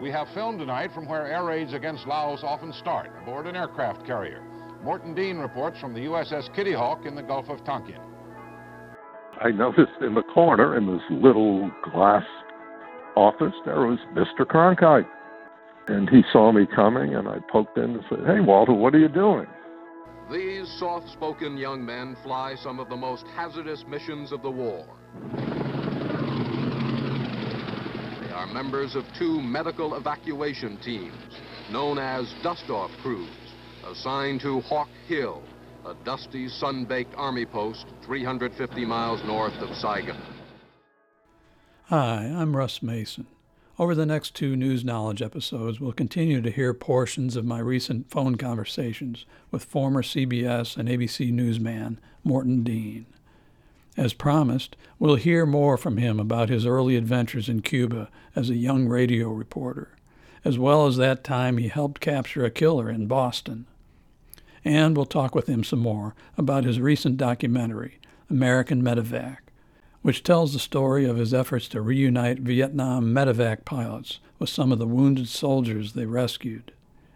We have film tonight from where air raids against Laos often start, aboard an aircraft carrier. Morton Dean reports from the USS Kitty Hawk in the Gulf of Tonkin. I noticed in the corner, in this little glass office, there was Mr. Cronkite. And he saw me coming, and I poked in and said, Hey, Walter, what are you doing? These soft spoken young men fly some of the most hazardous missions of the war. Are members of two medical evacuation teams known as dust off crews, assigned to Hawk Hill, a dusty, sun baked army post 350 miles north of Saigon. Hi, I'm Russ Mason. Over the next two News Knowledge episodes, we'll continue to hear portions of my recent phone conversations with former CBS and ABC newsman Morton Dean. As promised, we'll hear more from him about his early adventures in Cuba as a young radio reporter, as well as that time he helped capture a killer in Boston. And we'll talk with him some more about his recent documentary, American Medevac which tells the story of his efforts to reunite Vietnam medevac pilots with some of the wounded soldiers they rescued.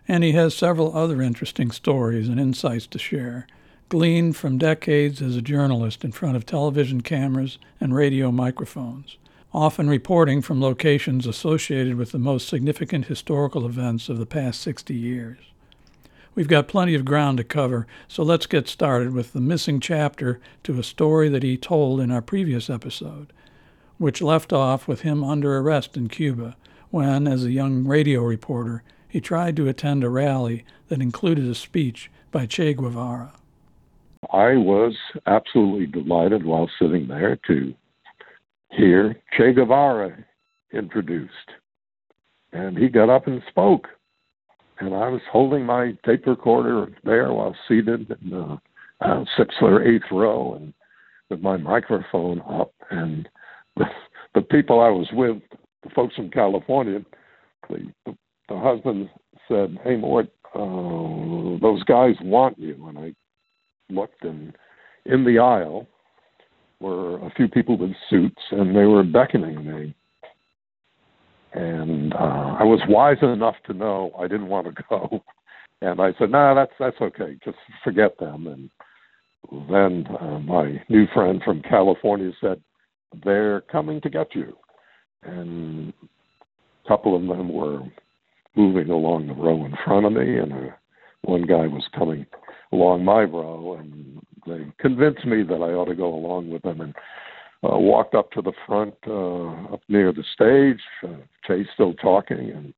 And he has several other interesting stories and insights to share, gleaned from decades as a journalist in front of television cameras and radio microphones, often reporting from locations associated with the most significant historical events of the past 60 years. We've got plenty of ground to cover, so let's get started with the missing chapter to a story that he told in our previous episode, which left off with him under arrest in Cuba when, as a young radio reporter, he tried to attend a rally that included a speech by Che Guevara. I was absolutely delighted while sitting there to hear Che Guevara introduced. And he got up and spoke and I was holding my tape recorder there while seated in the uh, sixth or eighth row, and with my microphone up. And the, the people I was with, the folks from California, the the, the husband said, "Hey, Mort, uh, those guys want you." And I looked, and in the aisle were a few people with suits, and they were beckoning me and uh, I was wise enough to know I didn't want to go, and I said, "No, nah, that's that's okay. Just forget them." And then uh, my new friend from California said, "They're coming to get you," and a couple of them were moving along the row in front of me, and uh, one guy was coming along my row, and they convinced me that I ought to go along with them and uh, walked up to the front, uh, up near the stage. Uh, Che's still talking, and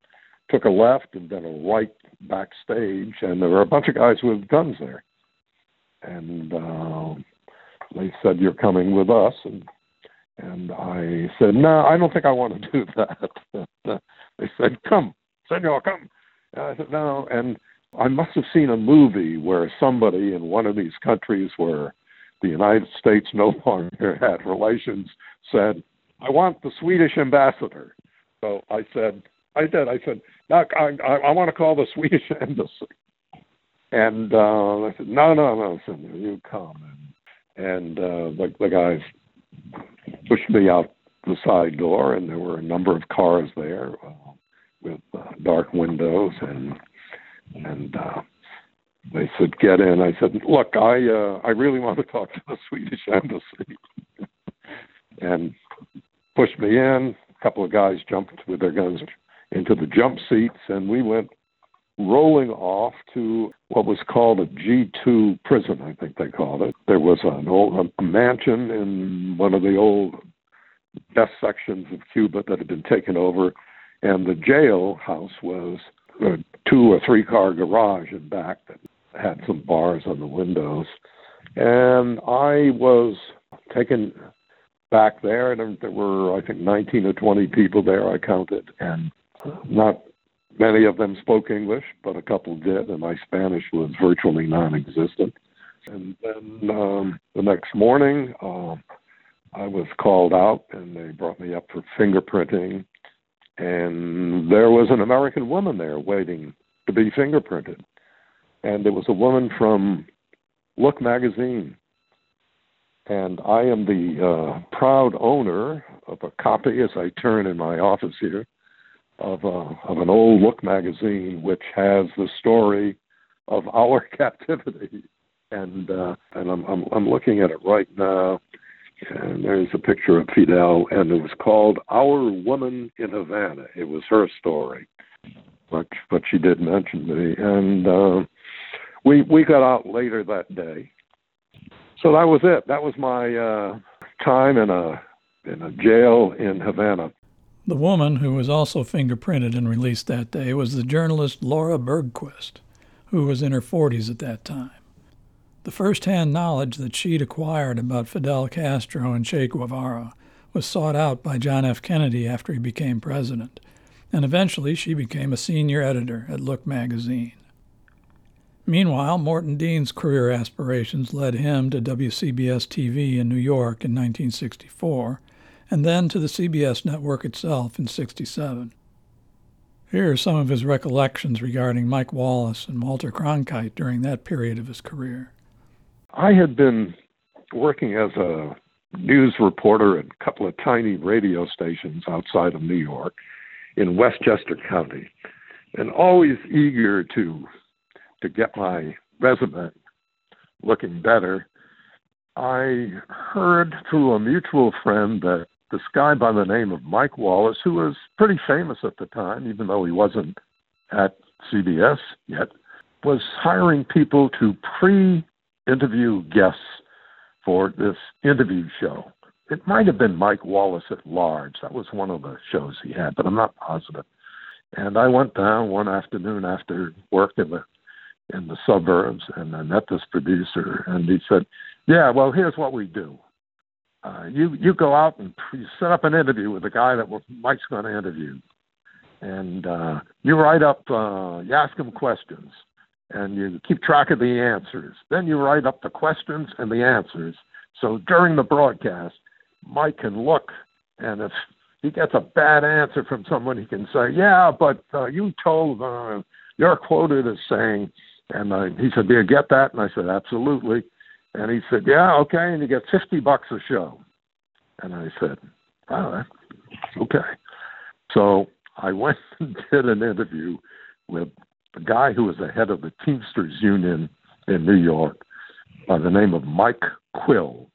took a left and then a right backstage, and there were a bunch of guys with guns there. And uh, they said, "You're coming with us," and and I said, "No, I don't think I want to do that." they said, "Come, Senor, come." And I said, "No," and I must have seen a movie where somebody in one of these countries where the United States no longer had relations, said, I want the Swedish ambassador. So I said, I did. I said, I, I, I want to call the Swedish embassy. And uh, I said, no, no, no, Senator, you come. And, and uh, the, the guys pushed me out the side door, and there were a number of cars there uh, with uh, dark windows and and uh, they said, "Get in." I said, "Look, I uh, I really want to talk to the Swedish embassy," and pushed me in. A couple of guys jumped with their guns into the jump seats, and we went rolling off to what was called a G2 prison, I think they called it. There was an old a mansion in one of the old best sections of Cuba that had been taken over, and the jail house was a two or three car garage in back that had some bars on the windows. And I was taken back there, and there were, I think, 19 or 20 people there, I counted, and not many of them spoke English, but a couple did, and my Spanish was virtually non existent. And then um, the next morning, uh, I was called out, and they brought me up for fingerprinting. And there was an American woman there waiting to be fingerprinted. And it was a woman from Look magazine, and I am the uh, proud owner of a copy as I turn in my office here of a, of an old look magazine which has the story of our captivity, and uh, and I'm, I'm I'm looking at it right now, and there's a picture of Fidel, and it was called Our Woman in Havana. It was her story, but but she did mention me, and uh, we we got out later that day, so that was it. That was my uh, time in a in a jail in Havana. The woman who was also fingerprinted and released that day was the journalist Laura Bergquist, who was in her 40s at that time. The first hand knowledge that she'd acquired about Fidel Castro and Che Guevara was sought out by John F. Kennedy after he became president, and eventually she became a senior editor at Look magazine. Meanwhile, Morton Dean's career aspirations led him to WCBS TV in New York in 1964, and then to the CBS network itself in 67. Here are some of his recollections regarding Mike Wallace and Walter Cronkite during that period of his career. I had been working as a news reporter at a couple of tiny radio stations outside of New York in Westchester County, and always eager to to get my resume looking better. I heard through a mutual friend that this guy by the name of Mike Wallace, who was pretty famous at the time, even though he wasn't at CBS yet, was hiring people to pre interview guests for this interview show. It might have been Mike Wallace at Large. That was one of the shows he had, but I'm not positive. And I went down one afternoon after work in the in the suburbs, and I met this producer, and he said, "Yeah, well, here's what we do. Uh, you you go out and you set up an interview with the guy that Mike's going to interview, and uh, you write up, uh, you ask him questions, and you keep track of the answers. Then you write up the questions and the answers. So during the broadcast, Mike can look, and if he gets a bad answer from someone, he can say, "Yeah, but uh, you told uh, you're quoted as saying," and uh, he said, "Do you get that?" And I said, "Absolutely." And he said, "Yeah, okay." And you get fifty bucks a show. And I said, "Wow, that's okay." So I went and did an interview with a guy who was the head of the Teamsters Union in New York by the name of Mike Quill.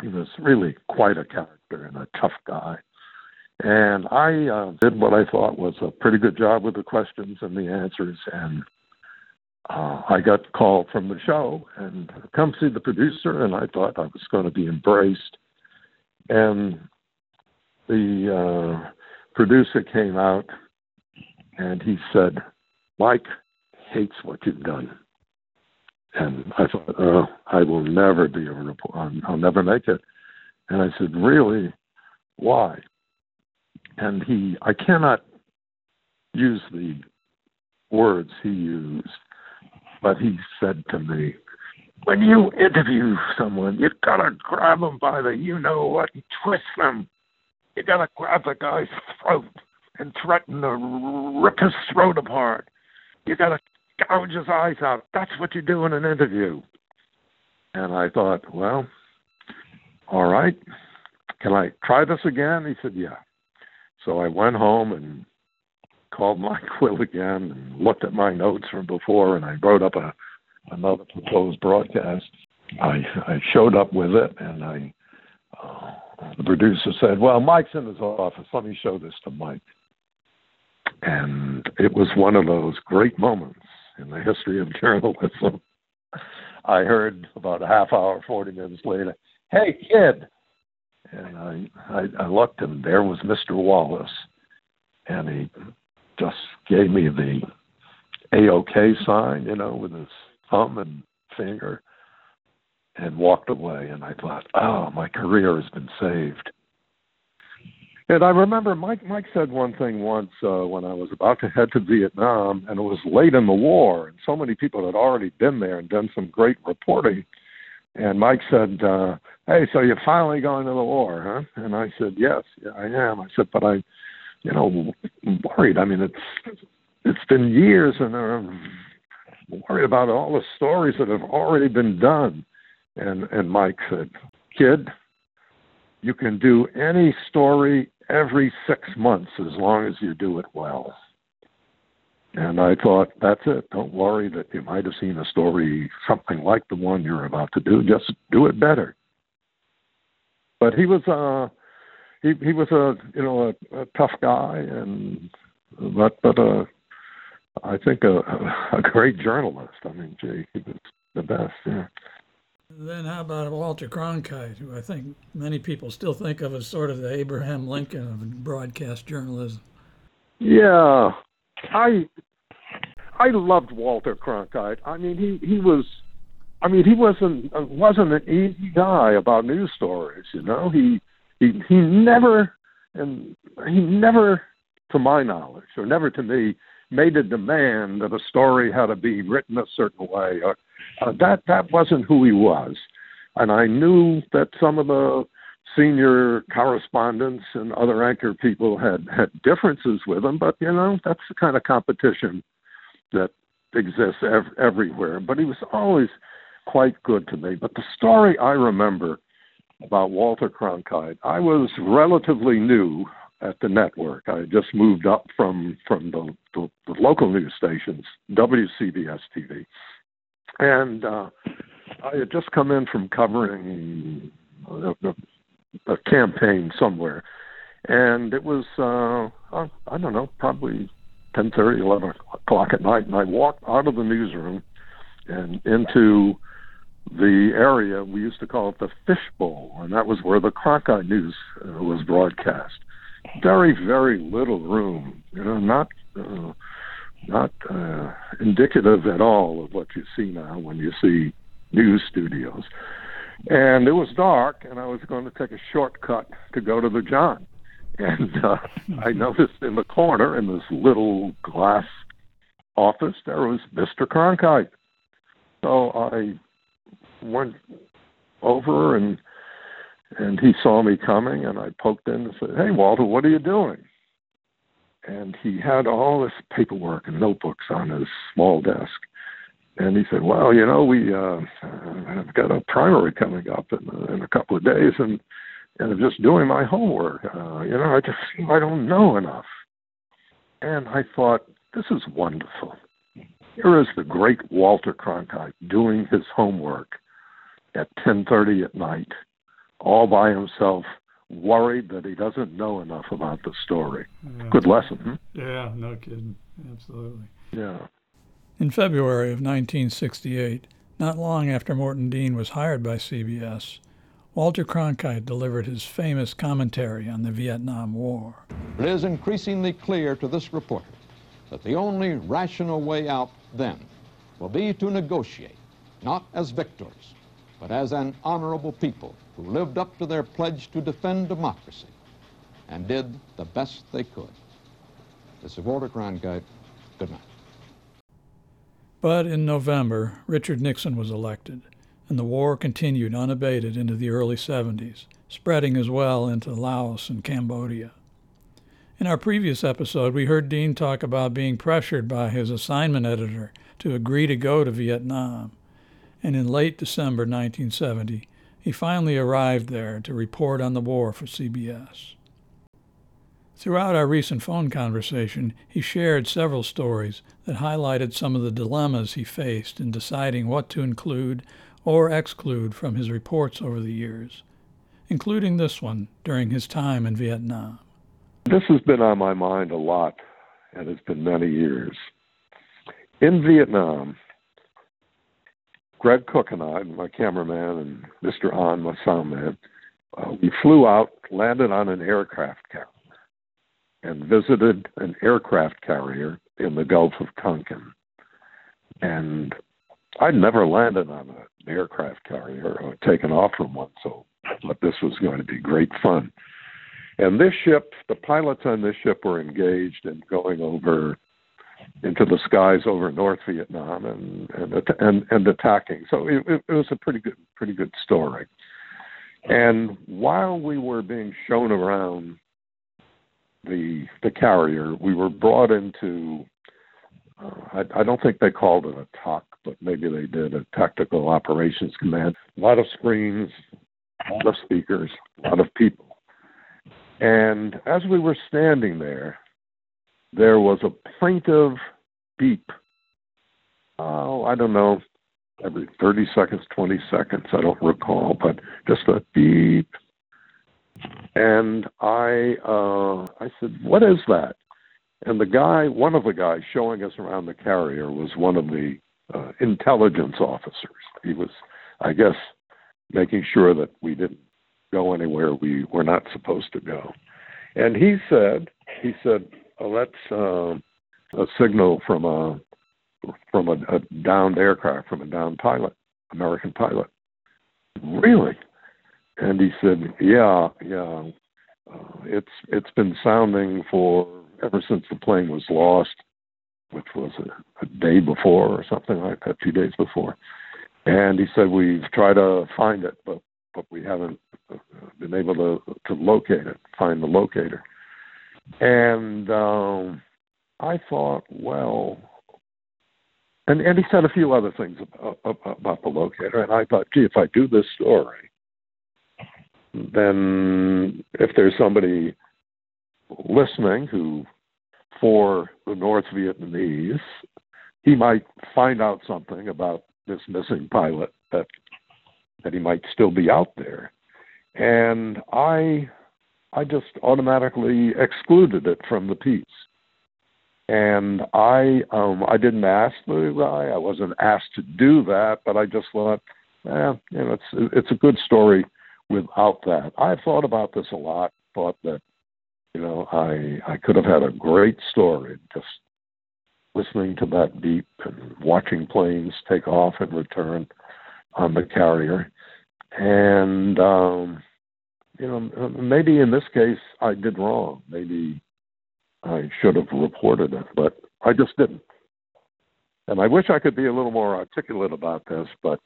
He was really quite a character and a tough guy. And I uh, did what I thought was a pretty good job with the questions and the answers. And uh, I got called from the show and come see the producer. And I thought I was going to be embraced. And the uh, producer came out and he said, Mike hates what you've done. And I thought, oh, I will never be a reporter. I'll never make it. And I said, really? Why? And he, I cannot use the words he used, but he said to me, when you interview someone, you've gotta grab them by the you know what and twist them. You gotta grab the guy's throat and threaten to rip his throat apart. You got to gouge his eyes out. That's what you do in an interview. And I thought, well, all right. Can I try this again? He said, yeah. So I went home and called Mike Quill again and looked at my notes from before, and I wrote up a another proposed broadcast. I I showed up with it, and I uh, the producer said, "Well, Mike's in his office. Let me show this to Mike." And it was one of those great moments in the history of journalism. I heard about a half hour, 40 minutes later, hey, kid. And I, I, I looked, and there was Mr. Wallace. And he just gave me the A-OK sign, you know, with his thumb and finger and walked away. And I thought, oh, my career has been saved. And I remember Mike. Mike said one thing once uh, when I was about to head to Vietnam, and it was late in the war, and so many people had already been there and done some great reporting. And Mike said, uh, "Hey, so you're finally going to the war, huh?" And I said, "Yes, yeah, I am." I said, "But I, you know, worried. I mean, it's it's been years, and I'm worried about all the stories that have already been done." And and Mike said, "Kid, you can do any story every six months as long as you do it well. And I thought, that's it. Don't worry that you might have seen a story something like the one you're about to do. Just do it better. But he was uh he he was a you know a, a tough guy and but but uh I think a a great journalist. I mean, gee, he was the best. Yeah. Then how about Walter Cronkite, who I think many people still think of as sort of the Abraham Lincoln of broadcast journalism? Yeah, I I loved Walter Cronkite. I mean, he he was. I mean, he wasn't wasn't an easy guy about news stories. You know, he he he never and he never, to my knowledge, or never to me, made a demand that a story had to be written a certain way. Or, uh, that that wasn't who he was, and I knew that some of the senior correspondents and other anchor people had had differences with him, but you know that's the kind of competition that exists ev- everywhere. But he was always quite good to me. But the story I remember about Walter Cronkite, I was relatively new at the network. I had just moved up from from the, the, the local news stations, WCBS TV, and uh, I had just come in from covering a, a, a campaign somewhere, and it was uh, I don't know, probably ten thirty, eleven o'clock at night, and I walked out of the newsroom and into the area we used to call it the fishbowl, and that was where the Cronkite News uh, was broadcast. Very, very little room, you know, not uh, not uh, indicative at all of what you see now when you see news studios. And it was dark, and I was going to take a shortcut to go to the John. And uh, I noticed in the corner, in this little glass office, there was Mr. Cronkite. So I went over and and he saw me coming and I poked in and said, Hey Walter, what are you doing? And he had all this paperwork and notebooks on his small desk. And he said, Well, you know, we uh have got a primary coming up in, in a couple of days and and I'm just doing my homework. Uh, you know, I just I don't know enough. And I thought, this is wonderful. Here is the great Walter Cronkite doing his homework at 10:30 at night, all by himself, worried that he doesn't know enough about the story. Yeah. Good lesson. Hmm? Yeah, no kidding. Absolutely. Yeah. In February of 1968, not long after Morton Dean was hired by CBS, Walter Cronkite delivered his famous commentary on the Vietnam War. It is increasingly clear to this reporter that the only rational way out then will be to negotiate, not as victors, but as an honorable people who lived up to their pledge to defend democracy and did the best they could. This is Walter Cronkite. Good night. But in November, Richard Nixon was elected, and the war continued unabated into the early 70s, spreading as well into Laos and Cambodia. In our previous episode, we heard Dean talk about being pressured by his assignment editor to agree to go to Vietnam and in late December 1970, he finally arrived there to report on the war for CBS. Throughout our recent phone conversation, he shared several stories that highlighted some of the dilemmas he faced in deciding what to include or exclude from his reports over the years, including this one during his time in Vietnam. This has been on my mind a lot, and it's been many years. In Vietnam, Greg Cook and I, my cameraman, and Mr. An, my sound man, uh, we flew out, landed on an aircraft carrier, and visited an aircraft carrier in the Gulf of Tonkin. And I'd never landed on an aircraft carrier or taken off from one, so thought this was going to be great fun. And this ship, the pilots on this ship were engaged in going over into the skies over North Vietnam and and and, and attacking. So it, it was a pretty good pretty good story. And while we were being shown around the the carrier, we were brought into. Uh, I, I don't think they called it a TOC, but maybe they did a Tactical Operations Command. A lot of screens, a lot of speakers, a lot of people. And as we were standing there, there was a plaintive beep. Oh, I don't know, every 30 seconds, 20 seconds, I don't recall, but just a beep. And I, uh, I said, "What is that?" And the guy, one of the guys showing us around the carrier, was one of the uh, intelligence officers. He was, I guess, making sure that we didn't go anywhere we were not supposed to go. And he said, he said, oh, that's uh, a signal from a from a, a downed aircraft, from a downed pilot, American pilot. Really? And he said, yeah, yeah. Uh, it's it's been sounding for ever since the plane was lost, which was a, a day before or something like that, two days before. And he said we've tried to find it, but but we haven't uh, been able to to locate it, find the locator. And um, I thought, well, and and he said a few other things about, about the locator, and I thought, gee, if I do this story, then if there's somebody listening who, for the North Vietnamese, he might find out something about this missing pilot that that he might still be out there. And I I just automatically excluded it from the piece. And I um I didn't ask the guy, I wasn't asked to do that, but I just thought, eh, you know, it's it's a good story without that. I thought about this a lot, thought that, you know, I I could have had a great story just listening to that beep and watching planes take off and return on the carrier. And, um, you know, maybe in this case I did wrong. Maybe I should have reported it, but I just didn't. And I wish I could be a little more articulate about this, but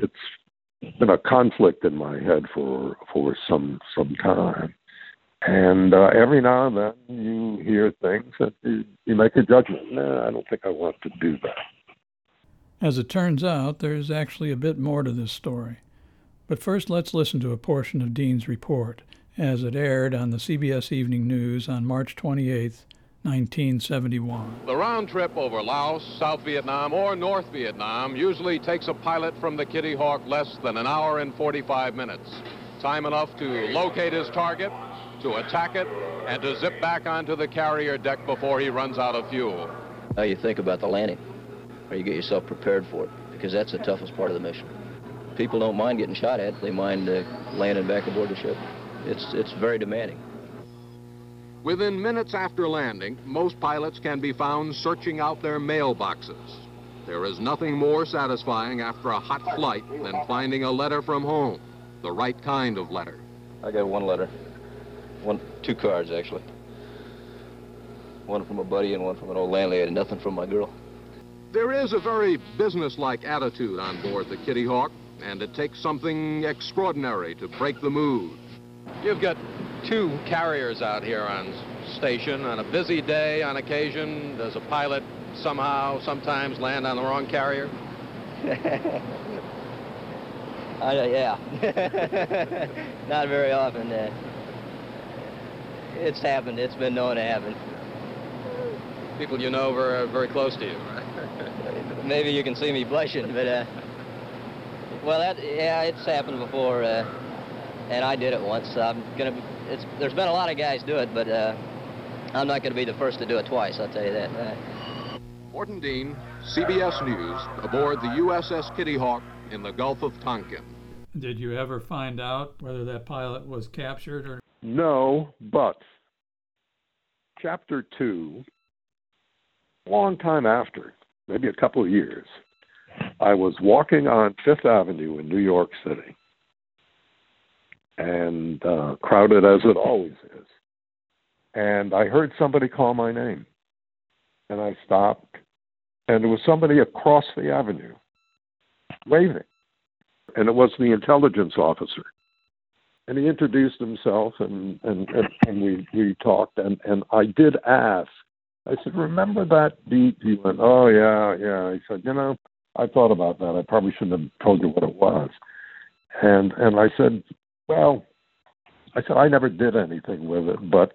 it's been a conflict in my head for for some some time. And uh, every now and then you hear things that you, you make a judgment. Nah, I don't think I want to do that. As it turns out, there's actually a bit more to this story. But first, let's listen to a portion of Dean's report as it aired on the CBS Evening News on March 28, 1971. The round trip over Laos, South Vietnam, or North Vietnam usually takes a pilot from the Kitty Hawk less than an hour and 45 minutes. Time enough to locate his target, to attack it, and to zip back onto the carrier deck before he runs out of fuel. How you think about the landing, or you get yourself prepared for it, because that's the toughest part of the mission. People don't mind getting shot at; they mind uh, landing back aboard the ship. It's it's very demanding. Within minutes after landing, most pilots can be found searching out their mailboxes. There is nothing more satisfying after a hot flight than finding a letter from home, the right kind of letter. I got one letter. One, two cards, actually. One from a buddy and one from an old landlady, and nothing from my girl. There is a very businesslike attitude on board the Kitty Hawk, and it takes something extraordinary to break the mood. You've got two carriers out here on station. On a busy day, on occasion, does a pilot somehow, sometimes land on the wrong carrier? uh, yeah. Not very often. Uh, it's happened. It's been known to happen. People you know are very close to you. Maybe you can see me blushing, but uh, well, that yeah, it's happened before, uh, and I did it once. I'm gonna. It's, there's been a lot of guys do it, but uh, I'm not going to be the first to do it twice. I'll tell you that. Uh, Morton Dean, CBS News, aboard the USS Kitty Hawk in the Gulf of Tonkin. Did you ever find out whether that pilot was captured or? No, but chapter two, long time after, maybe a couple of years, I was walking on Fifth Avenue in New York City, and uh, crowded as it always is. And I heard somebody call my name, and I stopped, and there was somebody across the avenue waving, and it was the intelligence officer and he introduced himself and and and, and we we talked and and I did ask. I said, "Remember that beat?" He went, "Oh yeah, yeah." He said, "You know, I thought about that. I probably shouldn't have told you what it was." And and I said, "Well, I said, I never did anything with it, but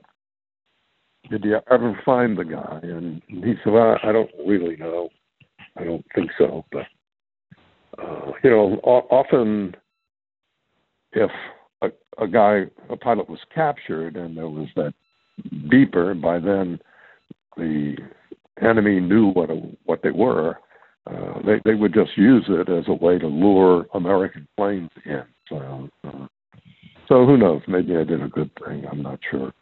did you ever find the guy? And he said, well, I don't really know. I don't think so. But, uh, you know, often if a, a guy, a pilot was captured and there was that beeper, by then the enemy knew what a, what they were. Uh, they they would just use it as a way to lure American planes in. So, uh, so who knows? Maybe I did a good thing. I'm not sure.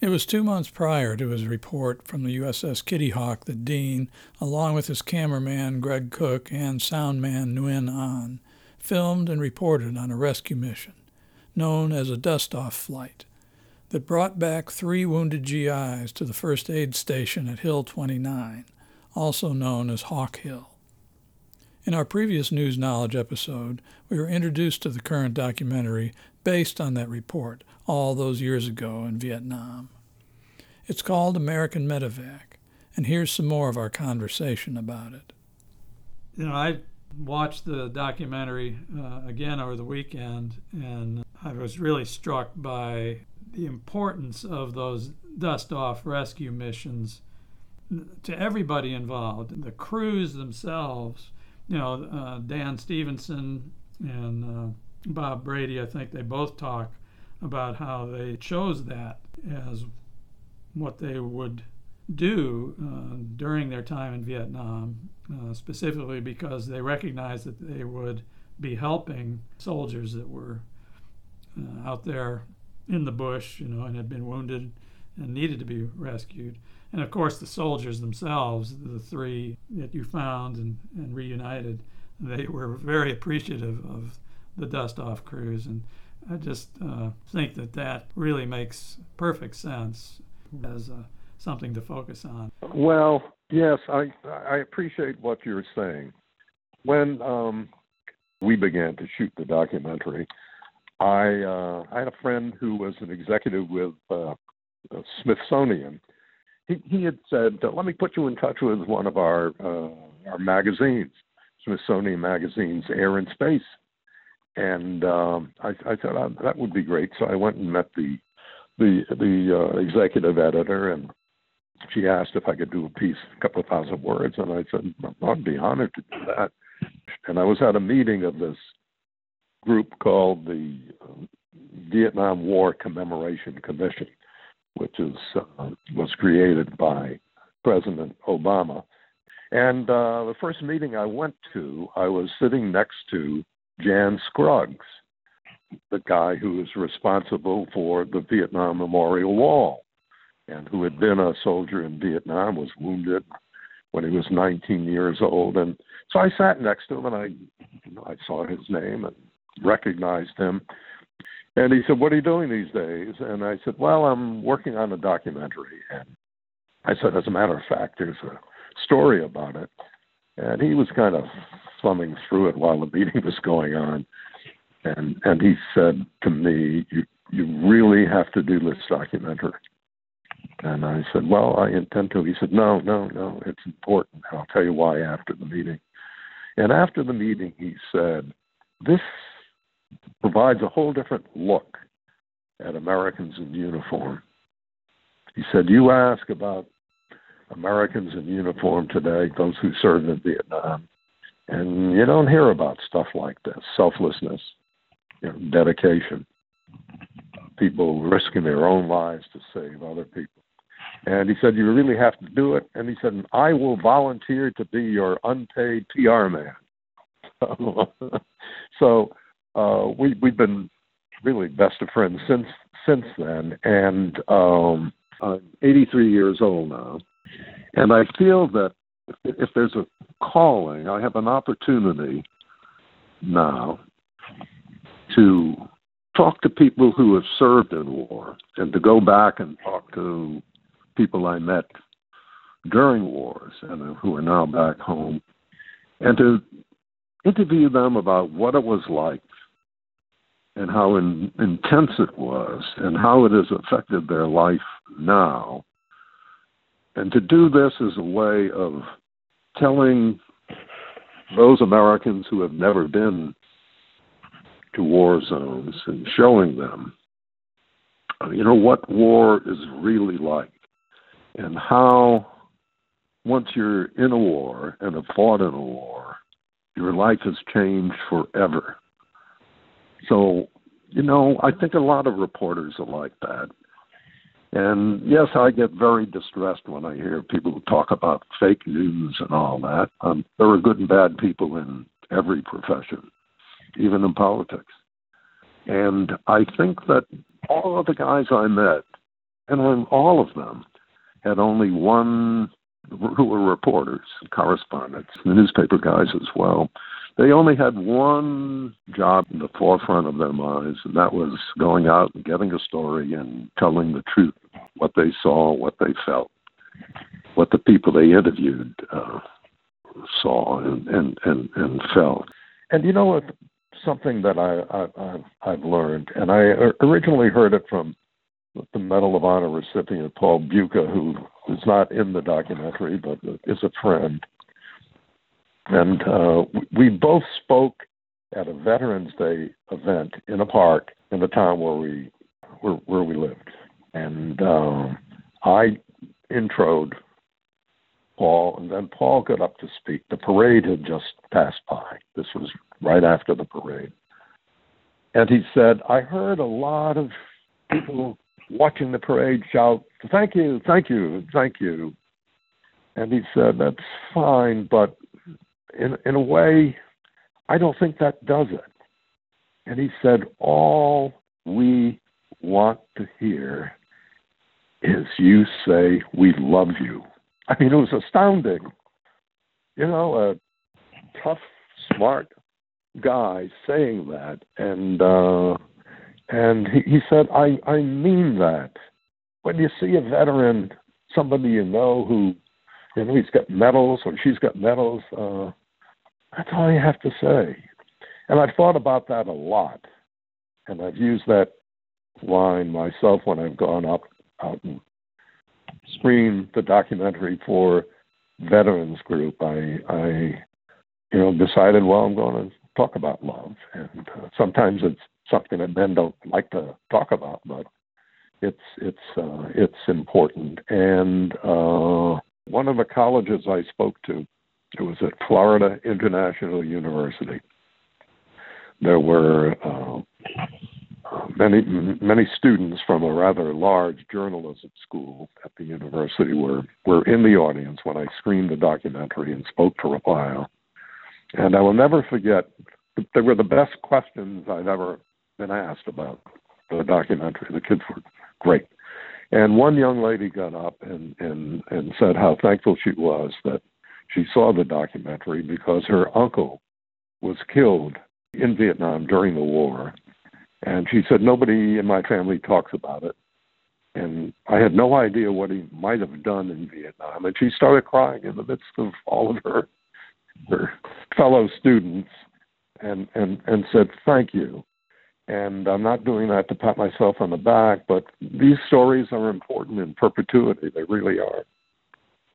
It was two months prior to his report from the USS Kitty Hawk that Dean, along with his cameraman Greg Cook and soundman Nguyen An, filmed and reported on a rescue mission known as a dust off flight that brought back three wounded GIs to the first aid station at Hill 29, also known as Hawk Hill. In our previous News Knowledge episode, we were introduced to the current documentary based on that report all those years ago in Vietnam. It's called American Medevac, and here's some more of our conversation about it. You know, I watched the documentary uh, again over the weekend, and I was really struck by the importance of those dust off rescue missions to everybody involved. The crews themselves, you know, uh, Dan Stevenson and uh, Bob Brady, I think they both talk about how they chose that as what they would do uh, during their time in Vietnam, uh, specifically because they recognized that they would be helping soldiers that were uh, out there in the bush, you know, and had been wounded and needed to be rescued. And of course, the soldiers themselves, the three that you found and, and reunited, they were very appreciative of the dust off crews. And I just uh, think that that really makes perfect sense as uh, something to focus on. Well, yes, I, I appreciate what you're saying. When um, we began to shoot the documentary, I uh, I had a friend who was an executive with uh, Smithsonian. He he had said, "Let me put you in touch with one of our uh, our magazines, Smithsonian magazines, Air and Space." And um, I, I oh, that would be great. So I went and met the the the uh, executive editor, and she asked if I could do a piece, a couple of thousand words, and I said I'd be honored to do that. And I was at a meeting of this group called the uh, Vietnam War Commemoration Commission, which is uh, was created by President Obama. And uh, the first meeting I went to, I was sitting next to Jan Scruggs, the guy who is responsible for the Vietnam Memorial Wall, and who had been a soldier in Vietnam, was wounded when he was 19 years old, and so I sat next to him and I, you know, I saw his name and recognized him. And he said, What are you doing these days? And I said, Well, I'm working on a documentary. And I said, As a matter of fact, there's a story about it. And he was kind of thumbing through it while the meeting was going on. And and he said to me, You you really have to do this documentary. And I said, Well, I intend to. He said, No, no, no, it's important. I'll tell you why after the meeting. And after the meeting, he said, This provides a whole different look at Americans in uniform. He said, You ask about Americans in uniform today, those who served in Vietnam, and you don't hear about stuff like this selflessness, you know, dedication, people risking their own lives to save other people. And he said, You really have to do it. And he said, I will volunteer to be your unpaid PR man. so uh, we we've been really best of friends since since then, and um, I'm 83 years old now, and I feel that if, if there's a calling, I have an opportunity now to talk to people who have served in war and to go back and talk to people I met during wars and who are now back home and to interview them about what it was like and how in, intense it was and how it has affected their life now. And to do this is a way of telling those Americans who have never been to war zones and showing them you know, what war is really like and how once you're in a war and have fought in a war, your life has changed forever. So, you know, I think a lot of reporters are like that. And yes, I get very distressed when I hear people talk about fake news and all that. Um, there are good and bad people in every profession, even in politics. And I think that all of the guys I met, and all of them, had only one who were reporters, correspondents, the newspaper guys as well. They only had one job in the forefront of their minds, and that was going out and getting a story and telling the truth, what they saw, what they felt, what the people they interviewed uh, saw and, and, and, and felt. And you know what? Something that I, I, I've learned, and I originally heard it from the Medal of Honor recipient Paul Bucha, who is not in the documentary but is a friend. And uh, we both spoke at a Veterans Day event in a park in the town where we where, where we lived. And uh, I introed Paul, and then Paul got up to speak. The parade had just passed by. This was right after the parade. And he said, I heard a lot of people watching the parade shout, Thank you, thank you, thank you. And he said, That's fine, but in, in a way, I don't think that does it. And he said, All we want to hear is you say, We love you. I mean, it was astounding. You know, a tough, smart guy saying that. And, uh, and he, he said, I, I mean that. When you see a veteran, somebody you know who, you know, he's got medals or she's got medals, uh, that's all you have to say. And I've thought about that a lot. And I've used that line myself when I've gone up out and screened the documentary for Veterans Group. I, I, you know, decided, well, I'm going to talk about love. And uh, sometimes it's something that men don't like to talk about, but it's it's uh, it's important. And uh, one of the colleges I spoke to, it was at Florida International University. There were uh, many many students from a rather large journalism school at the university were were in the audience when I screened the documentary and spoke for a while. And I will never forget they were the best questions I've ever been asked about the documentary. The kids were great. And one young lady got up and, and, and said how thankful she was that she saw the documentary because her uncle was killed in Vietnam during the war. And she said, Nobody in my family talks about it. And I had no idea what he might have done in Vietnam. And she started crying in the midst of all of her her fellow students and, and, and said, Thank you. And I'm not doing that to pat myself on the back, but these stories are important in perpetuity. They really are.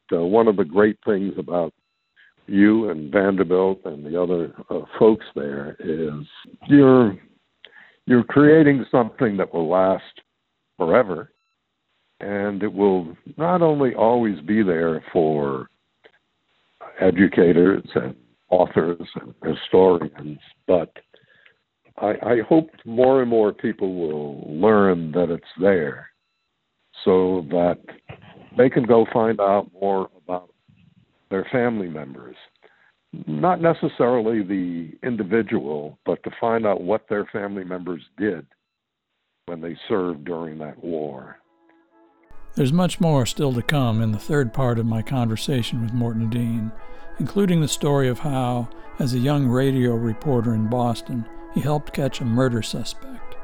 So, one of the great things about you and Vanderbilt and the other uh, folks there is you're you're creating something that will last forever and it will not only always be there for educators and authors and historians, but I, I hope more and more people will learn that it's there so that they can go find out more about their family members. Not necessarily the individual, but to find out what their family members did when they served during that war. There's much more still to come in the third part of my conversation with Morton Dean, including the story of how, as a young radio reporter in Boston, he helped catch a murder suspect.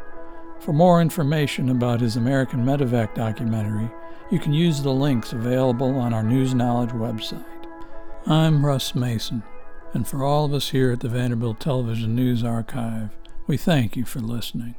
For more information about his American Medevac documentary, you can use the links available on our News Knowledge website. I'm Russ Mason, and for all of us here at the Vanderbilt Television News Archive, we thank you for listening.